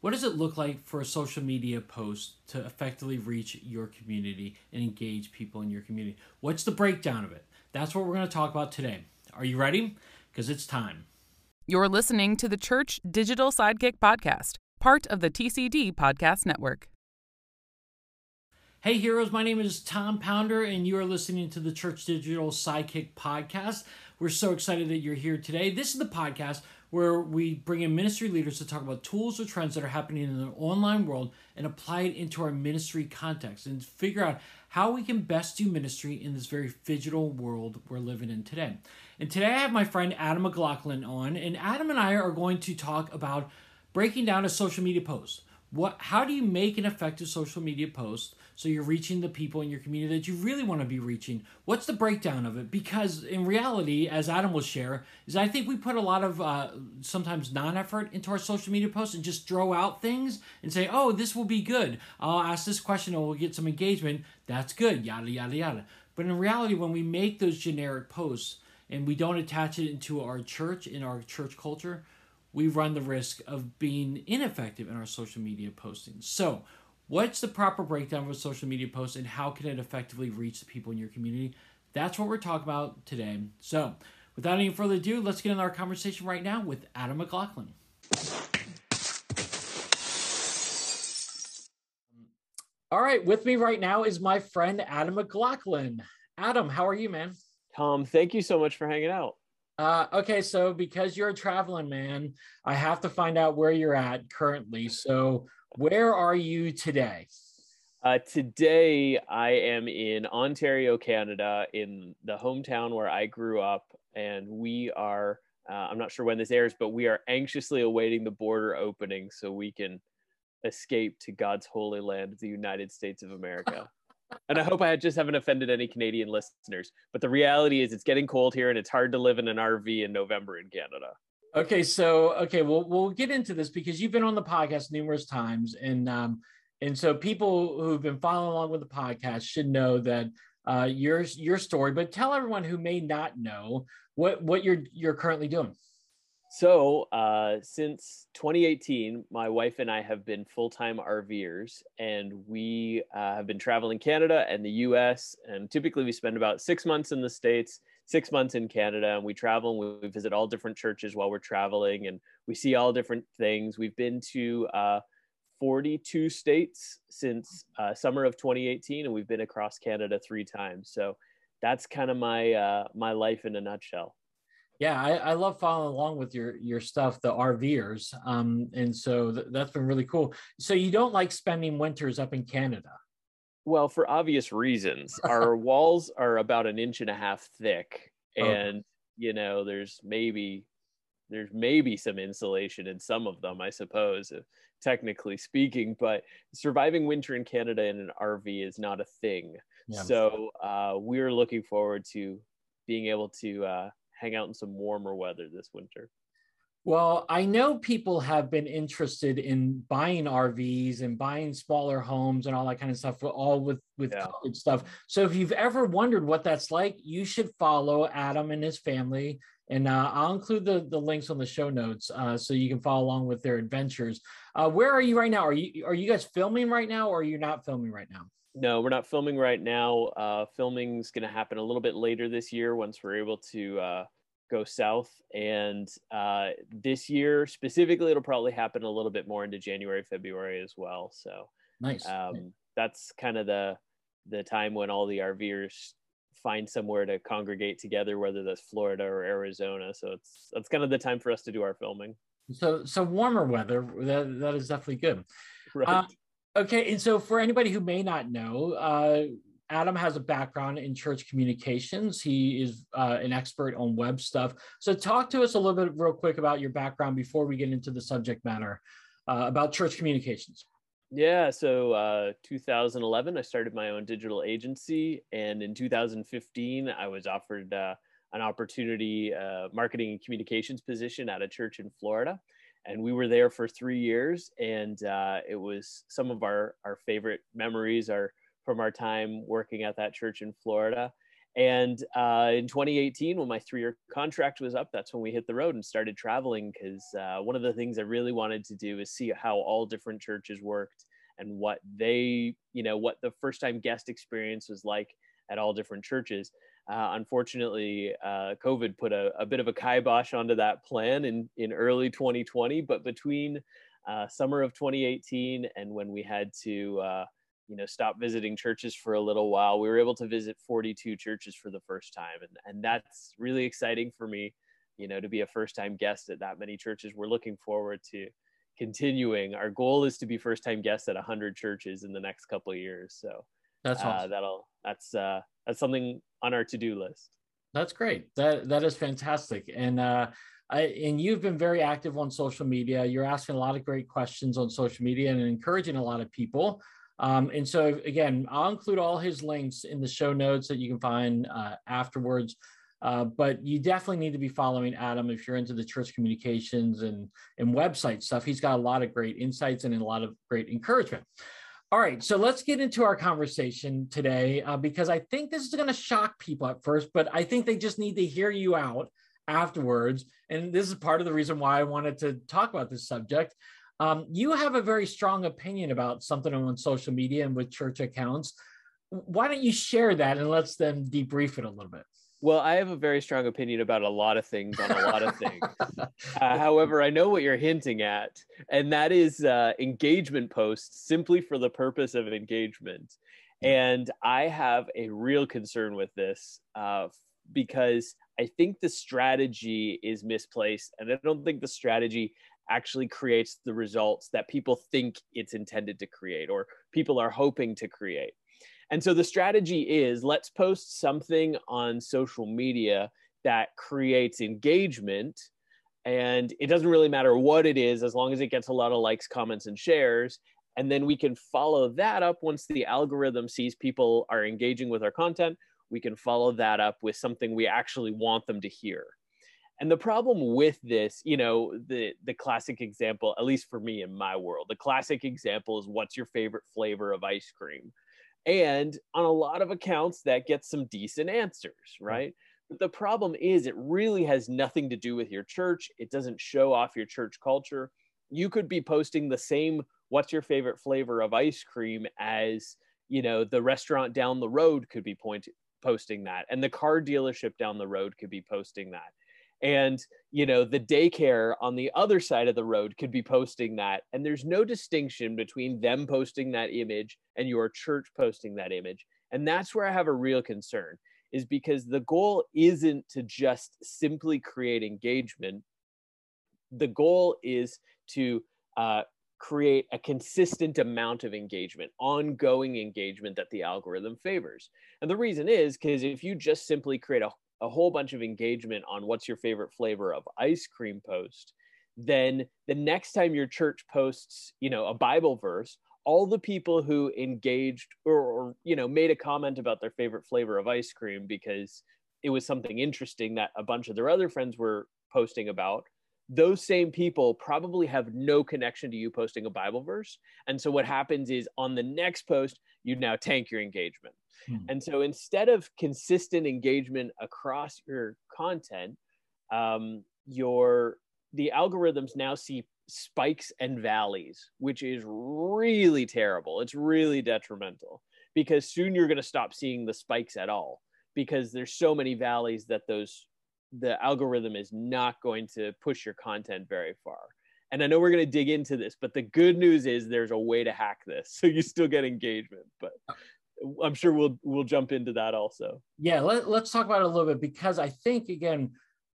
What does it look like for a social media post to effectively reach your community and engage people in your community? What's the breakdown of it? That's what we're going to talk about today. Are you ready? Because it's time. You're listening to the Church Digital Sidekick Podcast, part of the TCD Podcast Network. Hey, heroes, my name is Tom Pounder, and you are listening to the Church Digital Sidekick Podcast. We're so excited that you're here today. This is the podcast where we bring in ministry leaders to talk about tools or trends that are happening in the online world and apply it into our ministry context and figure out how we can best do ministry in this very digital world we're living in today. And today I have my friend Adam McLaughlin on, and Adam and I are going to talk about breaking down a social media post. What how do you make an effective social media post so you're reaching the people in your community that you really want to be reaching? What's the breakdown of it? Because in reality, as Adam will share, is I think we put a lot of uh, sometimes non-effort into our social media posts and just throw out things and say, "Oh, this will be good. I'll ask this question and we'll get some engagement. That's good." Yada yada yada. But in reality, when we make those generic posts and we don't attach it into our church in our church culture we run the risk of being ineffective in our social media posting. So, what's the proper breakdown of a social media post and how can it effectively reach the people in your community? That's what we're talking about today. So, without any further ado, let's get into our conversation right now with Adam McLaughlin. All right, with me right now is my friend Adam McLaughlin. Adam, how are you, man? Tom, thank you so much for hanging out. Uh, okay, so because you're a traveling man, I have to find out where you're at currently. So, where are you today? Uh, today, I am in Ontario, Canada, in the hometown where I grew up, and we are. Uh, I'm not sure when this airs, but we are anxiously awaiting the border opening so we can escape to God's holy land, the United States of America and I hope I just haven't offended any Canadian listeners. But the reality is, it's getting cold here, and it's hard to live in an RV in November in Canada. Okay, so okay, we'll we'll get into this because you've been on the podcast numerous times, and um, and so people who've been following along with the podcast should know that uh, your your story. But tell everyone who may not know what what you're you're currently doing. So, uh, since 2018, my wife and I have been full time RVers, and we uh, have been traveling Canada and the US. And typically, we spend about six months in the States, six months in Canada, and we travel and we visit all different churches while we're traveling, and we see all different things. We've been to uh, 42 states since uh, summer of 2018, and we've been across Canada three times. So, that's kind of my uh, my life in a nutshell yeah I, I, love following along with your your stuff the rvers um, and so th- that's been really cool. So you don't like spending winters up in canada? Well for obvious reasons. Our walls are about an inch and a half thick and you know there's maybe there's maybe some insulation in some of them i suppose technically speaking but surviving winter in canada in an rv is not a thing. Yeah. so uh, we're looking forward to being able to uh, hang out in some warmer weather this winter? Well, I know people have been interested in buying RVs and buying smaller homes and all that kind of stuff, all with with yeah. college stuff. So if you've ever wondered what that's like, you should follow Adam and his family. And uh, I'll include the, the links on the show notes uh, so you can follow along with their adventures. Uh, where are you right now? Are you are you guys filming right now, or are you not filming right now? No, we're not filming right now. Uh, filming's going to happen a little bit later this year once we're able to uh, go south. And uh, this year specifically, it'll probably happen a little bit more into January, February as well. So nice. Um, that's kind of the the time when all the RVers find somewhere to congregate together, whether that's Florida or Arizona. So it's that's kind of the time for us to do our filming. So so warmer weather that that is definitely good. Right. Uh, Okay, and so for anybody who may not know, uh, Adam has a background in church communications. He is uh, an expert on web stuff. So, talk to us a little bit, real quick, about your background before we get into the subject matter uh, about church communications. Yeah, so uh, 2011, I started my own digital agency, and in 2015, I was offered uh, an opportunity, uh, marketing and communications position at a church in Florida and we were there for three years and uh, it was some of our our favorite memories are from our time working at that church in florida And uh, in 2018, when my three year contract was up, that's when we hit the road and started traveling. Because uh, one of the things I really wanted to do is see how all different churches worked and what they, you know, what the first time guest experience was like at all different churches. Uh, unfortunately, uh, COVID put a, a, bit of a kibosh onto that plan in, in early 2020. But between uh, summer of 2018 and when we had to, uh, you know, stop visiting churches for a little while, we were able to visit 42 churches for the first time. And, and that's really exciting for me, you know, to be a first time guest at that many churches. We're looking forward to continuing. Our goal is to be first time guests at 100 churches in the next couple of years. So that's uh, awesome. that'll, that's, that's something on our to-do list. That's great. That that is fantastic. And uh, I, and you've been very active on social media. You're asking a lot of great questions on social media and encouraging a lot of people. Um, and so again, I'll include all his links in the show notes that you can find uh, afterwards. Uh, but you definitely need to be following Adam if you're into the church communications and and website stuff. He's got a lot of great insights and a lot of great encouragement. All right, so let's get into our conversation today uh, because I think this is going to shock people at first, but I think they just need to hear you out afterwards. And this is part of the reason why I wanted to talk about this subject. Um, you have a very strong opinion about something on social media and with church accounts. Why don't you share that and let's then debrief it a little bit? Well, I have a very strong opinion about a lot of things on a lot of things. Uh, however, I know what you're hinting at, and that is uh, engagement posts simply for the purpose of engagement. And I have a real concern with this uh, because I think the strategy is misplaced, and I don't think the strategy actually creates the results that people think it's intended to create or people are hoping to create. And so the strategy is let's post something on social media that creates engagement. And it doesn't really matter what it is, as long as it gets a lot of likes, comments, and shares. And then we can follow that up once the algorithm sees people are engaging with our content. We can follow that up with something we actually want them to hear. And the problem with this, you know, the the classic example, at least for me in my world, the classic example is what's your favorite flavor of ice cream? And on a lot of accounts, that gets some decent answers, hmm. right? But the problem is, it really has nothing to do with your church. It doesn't show off your church culture. You could be posting the same, what's your favorite flavor of ice cream, as, you know, the restaurant down the road could be point, posting that, and the car dealership down the road could be posting that and you know the daycare on the other side of the road could be posting that. And there's no distinction between them posting that image and your church posting that image. And that's where i have a real concern is because the goal isn't to just simply create engagement. The goal is to uh, create a consistent amount of engagement, ongoing engagement that the algorithm favors. And the reason is because if you just simply create a a whole bunch of engagement on what's your favorite flavor of ice cream post, then the next time your church posts, you know, a Bible verse, all the people who engaged or, or you know made a comment about their favorite flavor of ice cream because it was something interesting that a bunch of their other friends were posting about those same people probably have no connection to you posting a Bible verse. And so what happens is on the next post, you now tank your engagement. Hmm. And so instead of consistent engagement across your content, um, your the algorithms now see spikes and valleys, which is really terrible. It's really detrimental because soon you're going to stop seeing the spikes at all because there's so many valleys that those the algorithm is not going to push your content very far. And I know we're going to dig into this, but the good news is there's a way to hack this, so you still get engagement. But I'm sure we'll we'll jump into that also. Yeah, let, us talk about it a little bit because I think again,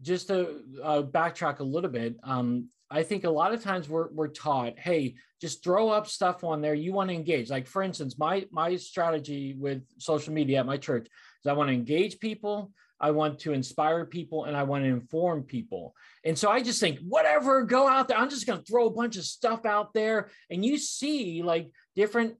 just to uh, backtrack a little bit, um, I think a lot of times we're we're taught, hey, just throw up stuff on there. You want to engage. Like for instance, my my strategy with social media at my church is I want to engage people. I want to inspire people and I want to inform people. And so I just think, whatever, go out there. I'm just going to throw a bunch of stuff out there. And you see, like, different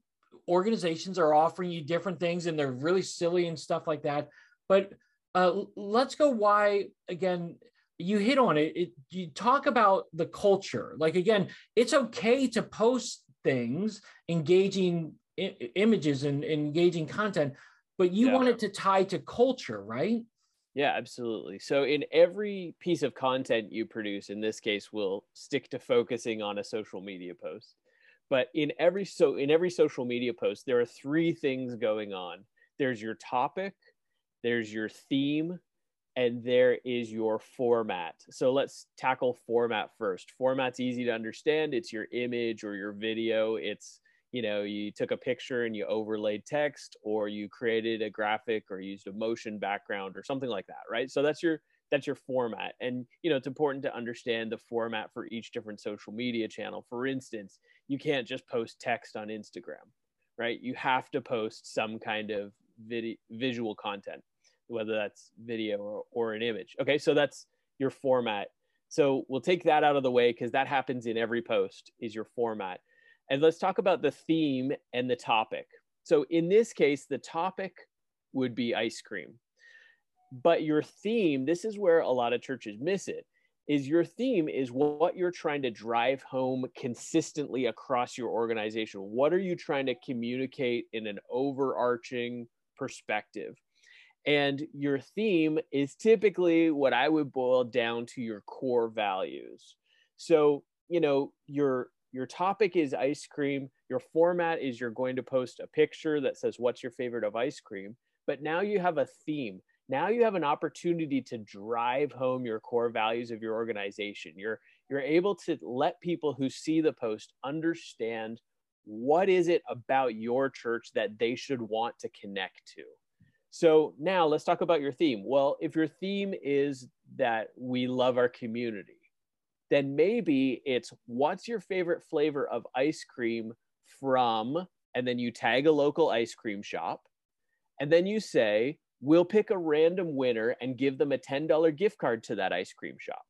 organizations are offering you different things and they're really silly and stuff like that. But uh, let's go why, again, you hit on it. it. You talk about the culture. Like, again, it's okay to post things, engaging I- images and, and engaging content but you yeah. want it to tie to culture, right? Yeah, absolutely. So in every piece of content you produce, in this case, we'll stick to focusing on a social media post. But in every so in every social media post, there are three things going on. There's your topic, there's your theme, and there is your format. So let's tackle format first. Format's easy to understand. It's your image or your video. It's you know you took a picture and you overlaid text or you created a graphic or used a motion background or something like that right? So that's your that's your format. And you know it's important to understand the format for each different social media channel. For instance you can't just post text on instagram right? You have to post some kind of video visual content whether that's video or, or an image. Okay so that's your format. So we'll take that out of the way because that happens in every post is your format and let's talk about the theme and the topic. So in this case, the topic would be ice cream. But your theme, this is where a lot of churches miss it, is your theme is what you're trying to drive home consistently across your organization. What are you trying to communicate in an overarching perspective? And your theme is typically what I would boil down to your core values. So, you know, your your topic is ice cream. Your format is you're going to post a picture that says, What's your favorite of ice cream? But now you have a theme. Now you have an opportunity to drive home your core values of your organization. You're, you're able to let people who see the post understand what is it about your church that they should want to connect to. So now let's talk about your theme. Well, if your theme is that we love our community, then maybe it's what's your favorite flavor of ice cream from, and then you tag a local ice cream shop. And then you say, we'll pick a random winner and give them a $10 gift card to that ice cream shop.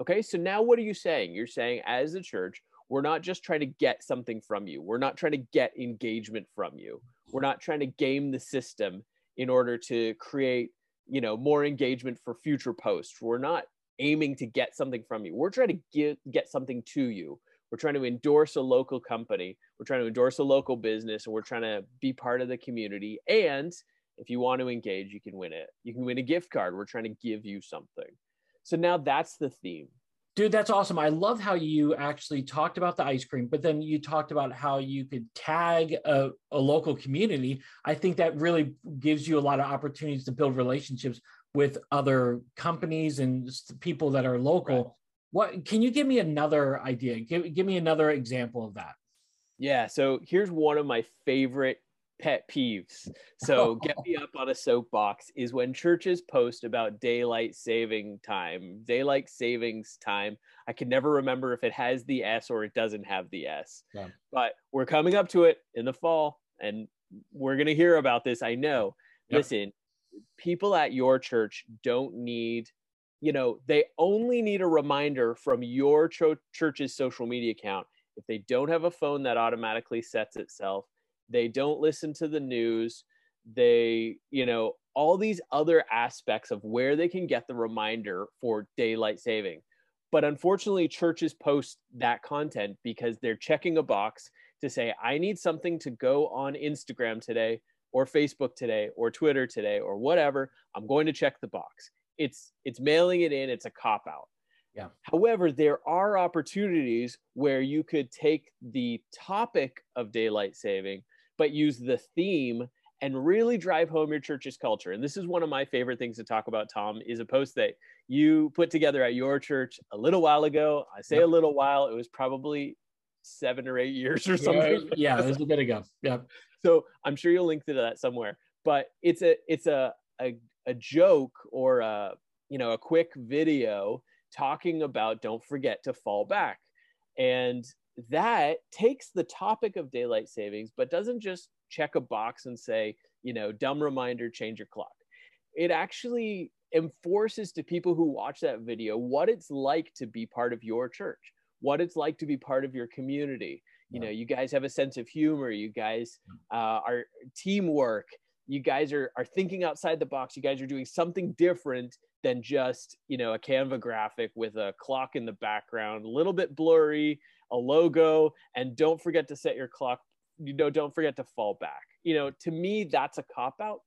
Okay, so now what are you saying? You're saying, as a church, we're not just trying to get something from you, we're not trying to get engagement from you, we're not trying to game the system in order to create you know more engagement for future posts we're not aiming to get something from you. We're trying to get get something to you. We're trying to endorse a local company. We're trying to endorse a local business, and we're trying to be part of the community. And if you want to engage, you can win it. You can win a gift card. We're trying to give you something. So now that's the theme. Dude, that's awesome. I love how you actually talked about the ice cream, but then you talked about how you could tag a, a local community. I think that really gives you a lot of opportunities to build relationships with other companies and people that are local. Right. What can you give me another idea? Give, give me another example of that. Yeah. So here's one of my favorite pet peeves. So get me up on a soapbox is when churches post about daylight saving time, daylight savings time. I can never remember if it has the S or it doesn't have the S. Yeah. But we're coming up to it in the fall and we're going to hear about this. I know. Yep. Listen, people at your church don't need you know they only need a reminder from your ch- church's social media account. If they don't have a phone that automatically sets itself they don't listen to the news they you know all these other aspects of where they can get the reminder for daylight saving. But unfortunately churches post that content because they're checking a box to say i need something to go on instagram today or Facebook today or Twitter today or whatever, I'm going to check the box. It's it's mailing it in, it's a cop out. Yeah. However, there are opportunities where you could take the topic of daylight saving but use the theme and really drive home your church's culture. And this is one of my favorite things to talk about, Tom, is a post that you put together at your church a little while ago. I say yep. a little while, it was probably seven or eight years or something. Yeah, yeah it was a bit ago. Yeah so I'm sure you'll link to that somewhere. But it's a it's a a, a joke or a you know a quick video talking about don't forget to fall back, and that takes the topic of daylight savings, but doesn't just check a box and say you know dumb reminder change your clock. It actually enforces to people who watch that video what it's like to be part of your church, what it's like to be part of your community, you know you guys have a sense of humor you guys uh, are teamwork you guys are are thinking outside the box you guys are doing something different than just you know a canva graphic with a clock in the background a little bit blurry a logo and don't forget to set your clock you know don't forget to fall back. You know to me that's a cop out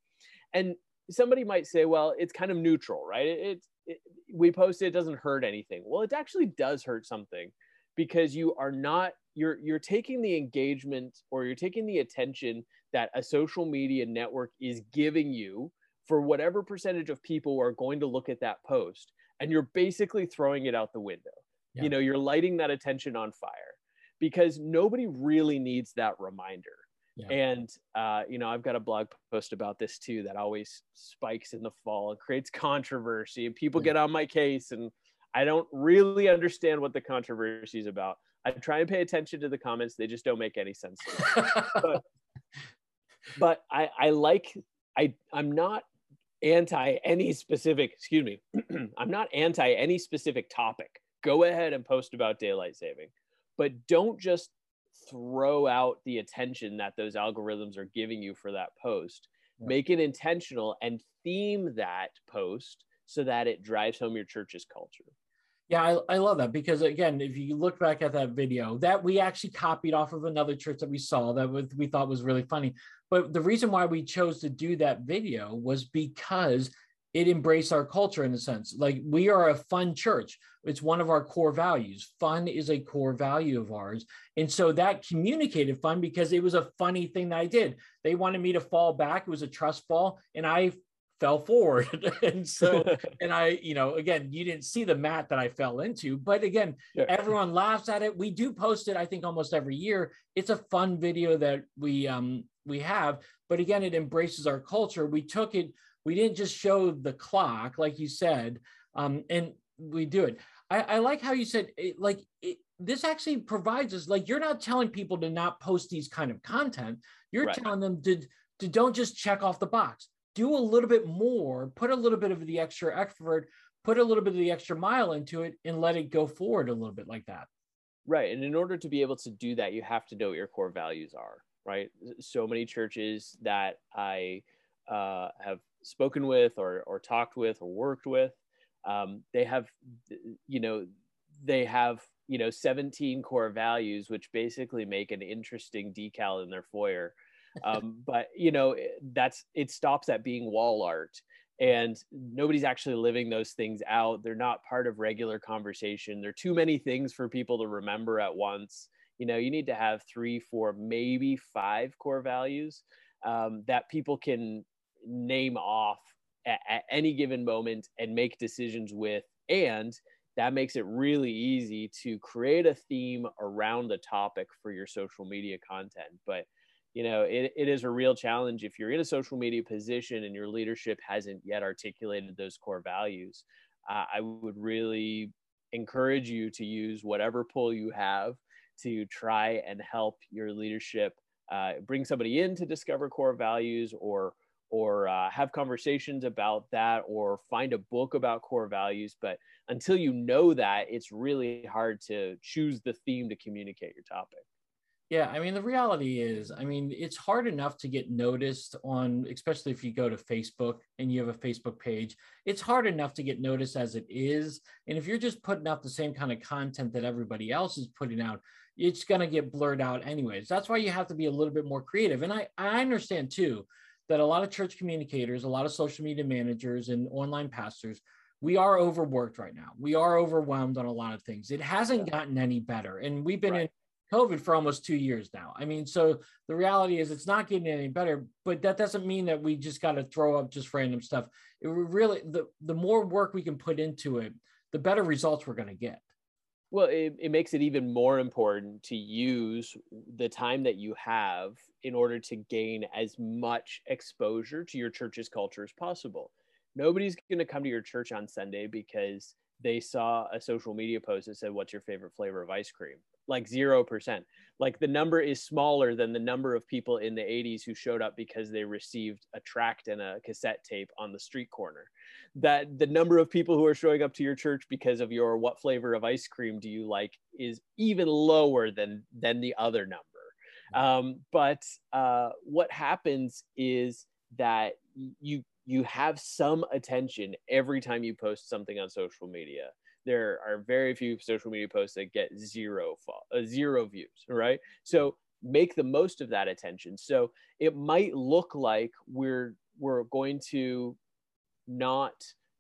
and somebody might say well it's kind of neutral right? It, it, we post it, it doesn't hurt anything. Well it actually does hurt something because you are not you're you're taking the engagement or you're taking the attention that a social media network is giving you for whatever percentage of people are going to look at that post and you're basically throwing it out the window. Yeah. you know you're lighting that attention on fire because nobody really needs that reminder yeah. and uh, you know i've got a blog post about this too that always spikes in the fall and creates controversy and people yeah. get on my case and i don't really understand what the controversy is about i try and pay attention to the comments they just don't make any sense but, but I, I like I I'm not anti any specific, excuse me, I'm not anti any specific topic. Go ahead and post about daylight saving, but don't just throw out the attention that those algorithms are giving you for that post. Right. Make it intentional and theme that post so that it drives home your church's culture. Yeah, I, I love that because again, if you look back at that video, that we actually copied off of another church that we saw that was, we thought was really funny. But the reason why we chose to do that video was because it embraced our culture in a sense. Like we are a fun church. It's one of our core values. Fun is a core value of ours. And so that communicated fun because it was a funny thing that I did. They wanted me to fall back. It was a trust fall. And I fell forward. and so, and I, you know, again, you didn't see the mat that I fell into, but again, yeah. everyone laughs at it. We do post it, I think, almost every year. It's a fun video that we um we have, but again, it embraces our culture. We took it, we didn't just show the clock, like you said, um, and we do it. I, I like how you said it, like it, this actually provides us like you're not telling people to not post these kind of content. You're right. telling them to to don't just check off the box do a little bit more, put a little bit of the extra effort, put a little bit of the extra mile into it, and let it go forward a little bit like that. Right. And in order to be able to do that, you have to know what your core values are, right? So many churches that I uh, have spoken with or, or talked with or worked with, um, they have, you know, they have, you know, 17 core values, which basically make an interesting decal in their foyer. Um, but you know that's it stops at being wall art and nobody's actually living those things out. They're not part of regular conversation. There are too many things for people to remember at once. You know you need to have three four maybe five core values um, that people can name off at, at any given moment and make decisions with and that makes it really easy to create a theme around a topic for your social media content. But you know it, it is a real challenge if you're in a social media position and your leadership hasn't yet articulated those core values. Uh, i would really encourage you to use whatever pull you have to try and help your leadership uh, bring somebody in to discover core values or or uh, have conversations about that or find a book about core values but until you know that it's really hard to choose the theme to communicate your topic yeah, I mean, the reality is, I mean, it's hard enough to get noticed on, especially if you go to Facebook and you have a Facebook page. It's hard enough to get noticed as it is. And if you're just putting out the same kind of content that everybody else is putting out, it's going to get blurred out anyways. That's why you have to be a little bit more creative. And I, I understand too that a lot of church communicators, a lot of social media managers, and online pastors, we are overworked right now. We are overwhelmed on a lot of things. It hasn't gotten any better. And we've been right. in COVID for almost two years now. I mean, so the reality is it's not getting any better, but that doesn't mean that we just got to throw up just random stuff. It really the the more work we can put into it, the better results we're going to get. Well, it, it makes it even more important to use the time that you have in order to gain as much exposure to your church's culture as possible. Nobody's going to come to your church on Sunday because they saw a social media post that said, What's your favorite flavor of ice cream? like 0%. Like the number is smaller than the number of people in the 80s who showed up because they received a tract and a cassette tape on the street corner. That the number of people who are showing up to your church because of your what flavor of ice cream do you like is even lower than than the other number. Um, but uh, what happens is that you you have some attention every time you post something on social media. There are very few social media posts that get zero uh, zero views right? So make the most of that attention. So it might look like we're we're going to not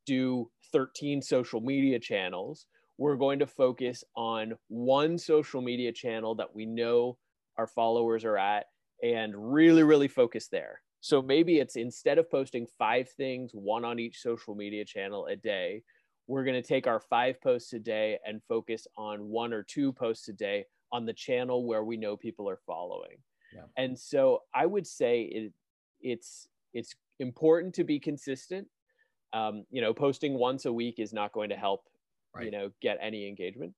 do 13 social media channels we're going to focus on one social media channel that we know our followers are at and really really focus there so maybe it's instead of posting five things one on each social media channel a day we're going to take our five posts a day and focus on one or two posts a day on the channel where we know people are following. Yeah. And so I would say it, it's it's important to be consistent. Um, you know, posting once a week is not going to help. Right. You know, get any engagement.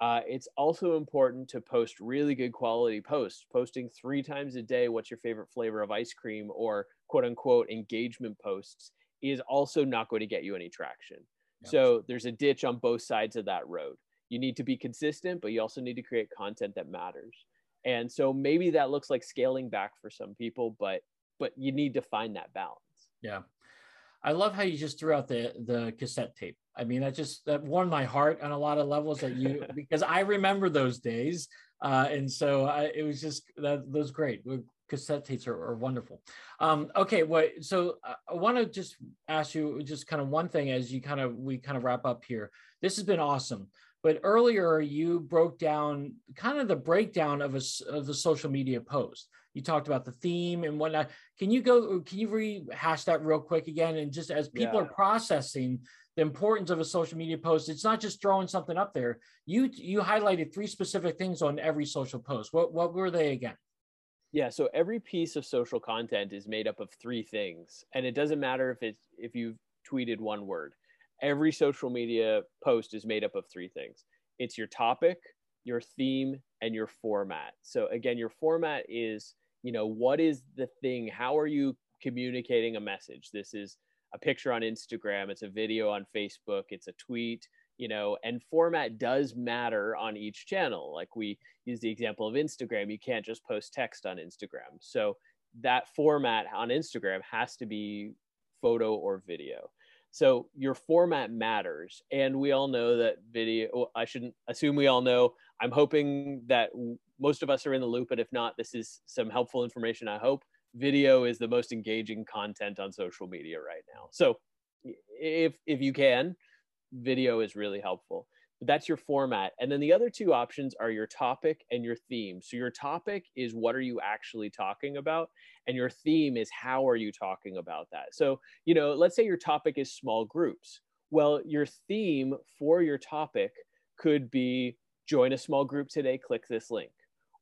Uh, it's also important to post really good quality posts. Posting three times a day, what's your favorite flavor of ice cream, or quote unquote engagement posts, is also not going to get you any traction. So there's a ditch on both sides of that road. You need to be consistent, but you also need to create content that matters. And so maybe that looks like scaling back for some people, but but you need to find that balance. Yeah. I love how you just threw out the the cassette tape. I mean, that just that warmed my heart on a lot of levels that you because I remember those days. Uh, and so I, it was just that, those great cassette tapes are, are wonderful. Um, okay, well, so uh, I want to just ask you just kind of one thing as you kind of we kind of wrap up here. This has been awesome, but earlier you broke down kind of the breakdown of a of the social media post. You talked about the theme and whatnot. Can you go? Can you rehash that real quick again? And just as people yeah. are processing the importance of a social media post, it's not just throwing something up there. You you highlighted three specific things on every social post. What what were they again? Yeah, so every piece of social content is made up of three things, and it doesn't matter if it's if you've tweeted one word. Every social media post is made up of three things. It's your topic, your theme, and your format. So again, your format is, you know, what is the thing? How are you communicating a message? This is a picture on Instagram, it's a video on Facebook, it's a tweet, you know and format does matter on each channel like we use the example of instagram you can't just post text on instagram so that format on instagram has to be photo or video so your format matters and we all know that video i shouldn't assume we all know i'm hoping that most of us are in the loop but if not this is some helpful information i hope video is the most engaging content on social media right now so if if you can video is really helpful. But that's your format. And then the other two options are your topic and your theme. So your topic is what are you actually talking about? And your theme is how are you talking about that? So, you know, let's say your topic is small groups. Well, your theme for your topic could be join a small group today, click this link.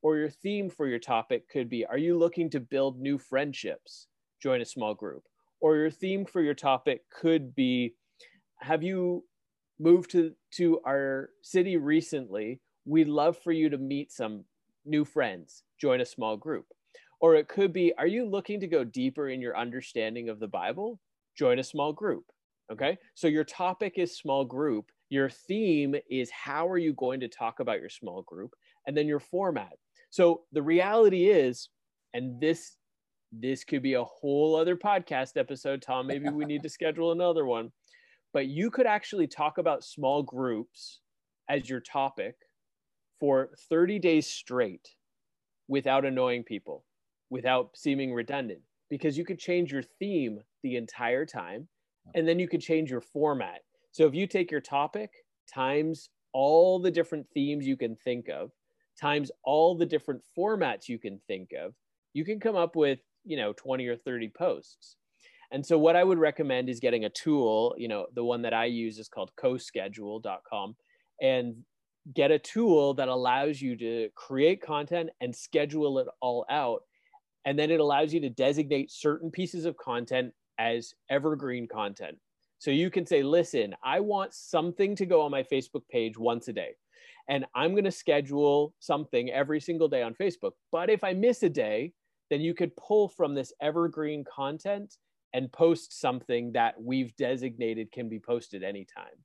Or your theme for your topic could be are you looking to build new friendships? Join a small group. Or your theme for your topic could be have you moved to to our city recently? We'd love for you to meet some new friends. Join a small group. Or it could be are you looking to go deeper in your understanding of the bible? Join a small group okay? So your topic is small group. Your theme is how are you going to talk about your small group? And then your format so the reality is and this this could be a whole other podcast episode tom maybe we need to schedule another one but you could actually talk about small groups as your topic for 30 days straight without annoying people, without seeming redundant, because you could change your theme the entire time and then you could change your format. So if you take your topic times all the different themes you can think of, times all the different formats you can think of, you can come up with, you know, 20 or 30 posts. And so what I would recommend is getting a tool, you know, the one that I use is called coschedule.com and get a tool that allows you to create content and schedule it all out. And then it allows you to designate certain pieces of content as evergreen content. So you can say, listen, I want something to go on my Facebook page once a day. And I'm going to schedule something every single day on Facebook. But if I miss a day, then you could pull from this evergreen content and post something that we've designated can be posted anytime.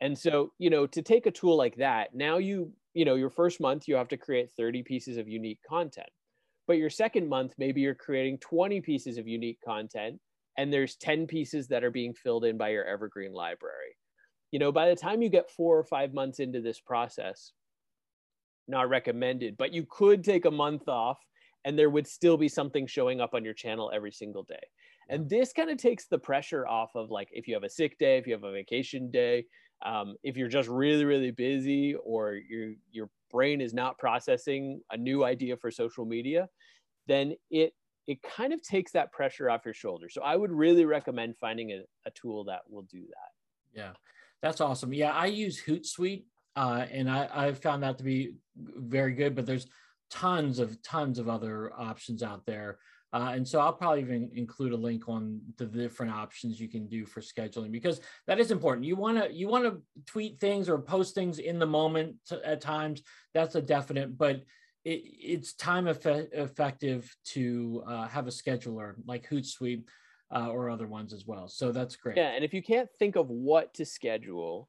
And so, you know, to take a tool like that, now you, you know, your first month, you have to create 30 pieces of unique content. But your second month, maybe you're creating 20 pieces of unique content, and there's 10 pieces that are being filled in by your evergreen library. You know, by the time you get four or five months into this process, not recommended, but you could take a month off and there would still be something showing up on your channel every single day. And this kind of takes the pressure off of like if you have a sick day, if you have a vacation day, um, if you're just really really busy or your your brain is not processing a new idea for social media, then it it kind of takes that pressure off your shoulder. So I would really recommend finding a, a tool that will do that. Yeah, that's awesome. Yeah, I use Hootsuite, uh, and I I found that to be very good. But there's tons of tons of other options out there. Uh, and so I'll probably even include a link on the different options you can do for scheduling because that is important. You want to you want to tweet things or post things in the moment at times. That's a definite, but it, it's time eff- effective to uh, have a scheduler like Hootsuite uh, or other ones as well. So that's great. Yeah, and if you can't think of what to schedule,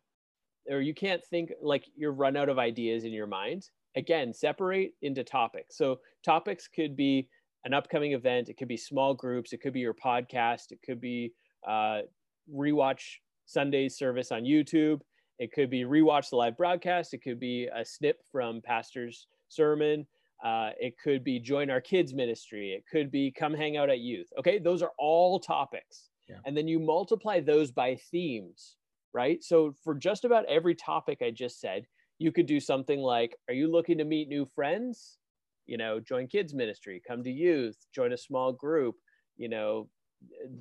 or you can't think like you're run out of ideas in your mind, again, separate into topics. So topics could be an upcoming event. It could be small groups. It could be your podcast. It could be uh, rewatch Sunday's service on YouTube. It could be rewatch the live broadcast. It could be a snip from pastor's sermon. Uh, it could be join our kids ministry. It could be come hang out at youth. Okay, those are all topics. Yeah. And then you multiply those by themes, right? So for just about every topic I just said, you could do something like Are you looking to meet new friends? you know join kids ministry come to youth join a small group you know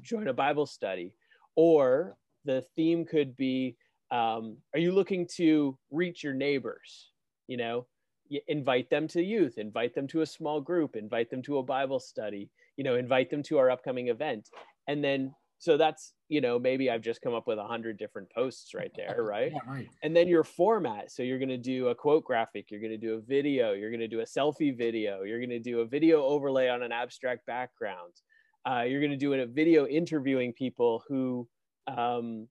join a bible study or the theme could be um, are you looking to reach your neighbors you know invite them to youth invite them to a small group invite them to a bible study you know invite them to our upcoming event. And then so that's you know maybe i've just come up with a hundred different posts right there right? Yeah, right. And then your format. So you're going to do a quote graphic you're going to do a video you're going to do a selfie video you're going to do a video overlay on an abstract background. Uh, you're going to do a video interviewing people who um,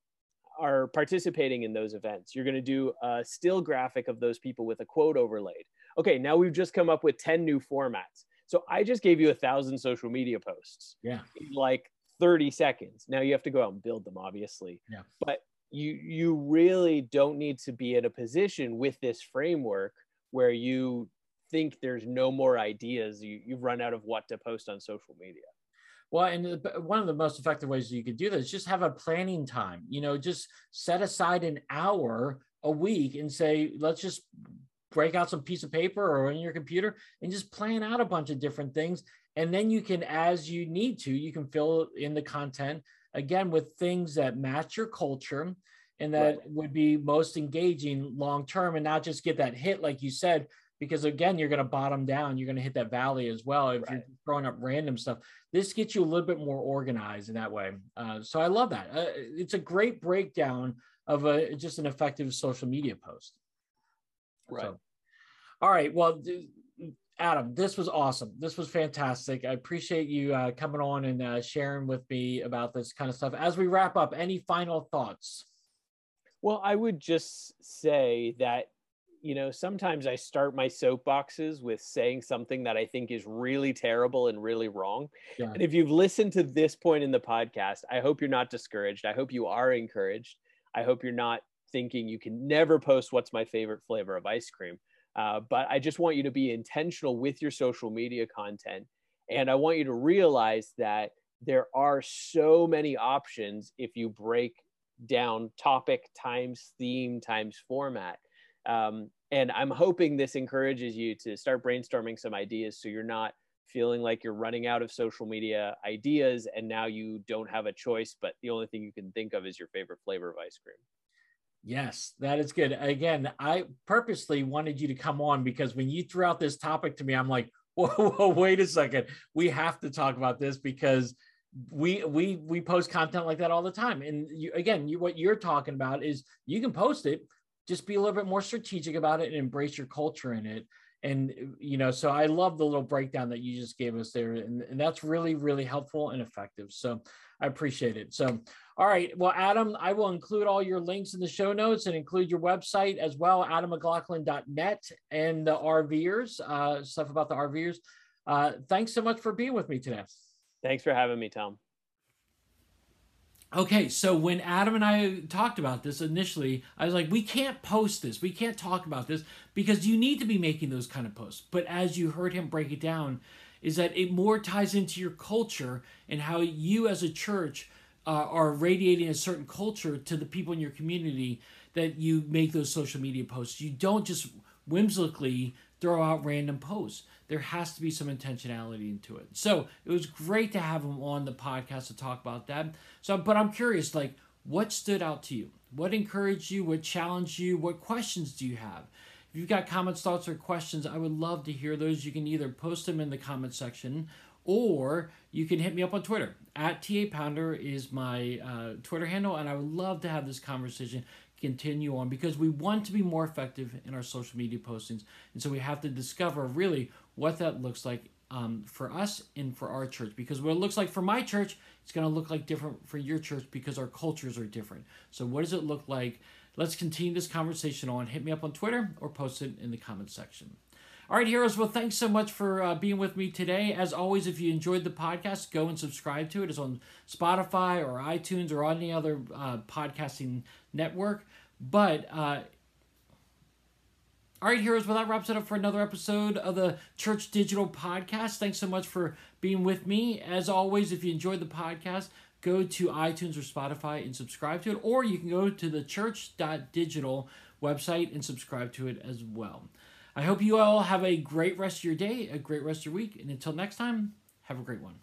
are participating in those events. You're going to do a still graphic of those people with a quote overlaid okay now we've just come up with 10 new formats so I just gave you a thousand social media posts. Yeah. Like 30 seconds. Now you have to go out and build them, obviously. Yeah. But you you really don't need to be in a position with this framework where you think there's no more ideas. You you've run out of what to post on social media. Well, and one of the most effective ways you could do that is just have a planning time. You know, just set aside an hour a week and say, let's just break out some piece of paper or in your computer and just plan out a bunch of different things. And then you can as you need to you can fill in the content again with things that match your culture and that right. would be most engaging long term and not just get that hit like you said because again you're going to bottom down you're going to hit that valley as well if right. you're throwing up random stuff. This gets you a little bit more organized in that way. Uh, so i love that. Uh, it's a great breakdown of a just an effective social media post right so, all right well Adam, this was awesome. This was fantastic. I appreciate you uh, coming on and uh, sharing with me about this kind of stuff. As we wrap up, any final thoughts? Well, I would just say that, you know, sometimes I start my soapboxes with saying something that I think is really terrible and really wrong. Yeah. And if you've listened to this point in the podcast, I hope you're not discouraged. I hope you are encouraged. I hope you're not thinking you can never post what's my favorite flavor of ice cream uh, but I just want you to be intentional with your social media content. And I want you to realize that there are so many options if you break down topic times theme times format. Um, and I'm hoping this encourages you to start brainstorming some ideas so you're not feeling like you're running out of social media ideas and now you don't have a choice, but the only thing you can think of is your favorite flavor of ice cream. Yes, that is good. Again, I purposely wanted you to come on because when you threw out this topic to me, I'm like, whoa, whoa, wait a second. We have to talk about this because we we we post content like that all the time. And you, again, you, what you're talking about is you can post it, just be a little bit more strategic about it and embrace your culture in it. And you know, so I love the little breakdown that you just gave us there, and, and that's really really helpful and effective. So I appreciate it. So all right. Well, Adam, I will include all your links in the show notes and include your website as well, adammclaughlin.net and the RVers, uh, stuff about the RVers. Uh, thanks so much for being with me today. Thanks for having me, Tom. Okay, so when Adam and I talked about this initially, I was like, we can't post this. We can't talk about this because you need to be making those kind of posts. But as you heard him break it down, is that it more ties into your culture and how you as a church uh, are radiating a certain culture to the people in your community that you make those social media posts. You don't just whimsically throw out random posts. There has to be some intentionality into it. So it was great to have him on the podcast to talk about that. So, but I'm curious, like, what stood out to you? What encouraged you? What challenged you? What questions do you have? If you've got comments, thoughts, or questions, I would love to hear those. You can either post them in the comment section or you can hit me up on Twitter. At TA Pounder is my uh, Twitter handle, and I would love to have this conversation continue on because we want to be more effective in our social media postings. And so we have to discover really what that looks like um, for us and for our church. Because what it looks like for my church, it's going to look like different for your church because our cultures are different. So, what does it look like? Let's continue this conversation on. Hit me up on Twitter or post it in the comments section. All right, heroes. Well, thanks so much for uh, being with me today. As always, if you enjoyed the podcast, go and subscribe to it. It's on Spotify or iTunes or any other uh, podcasting network. But, uh, all right, heroes. Well, that wraps it up for another episode of the Church Digital Podcast. Thanks so much for being with me. As always, if you enjoyed the podcast, go to iTunes or Spotify and subscribe to it, or you can go to the church.digital website and subscribe to it as well. I hope you all have a great rest of your day, a great rest of your week, and until next time, have a great one.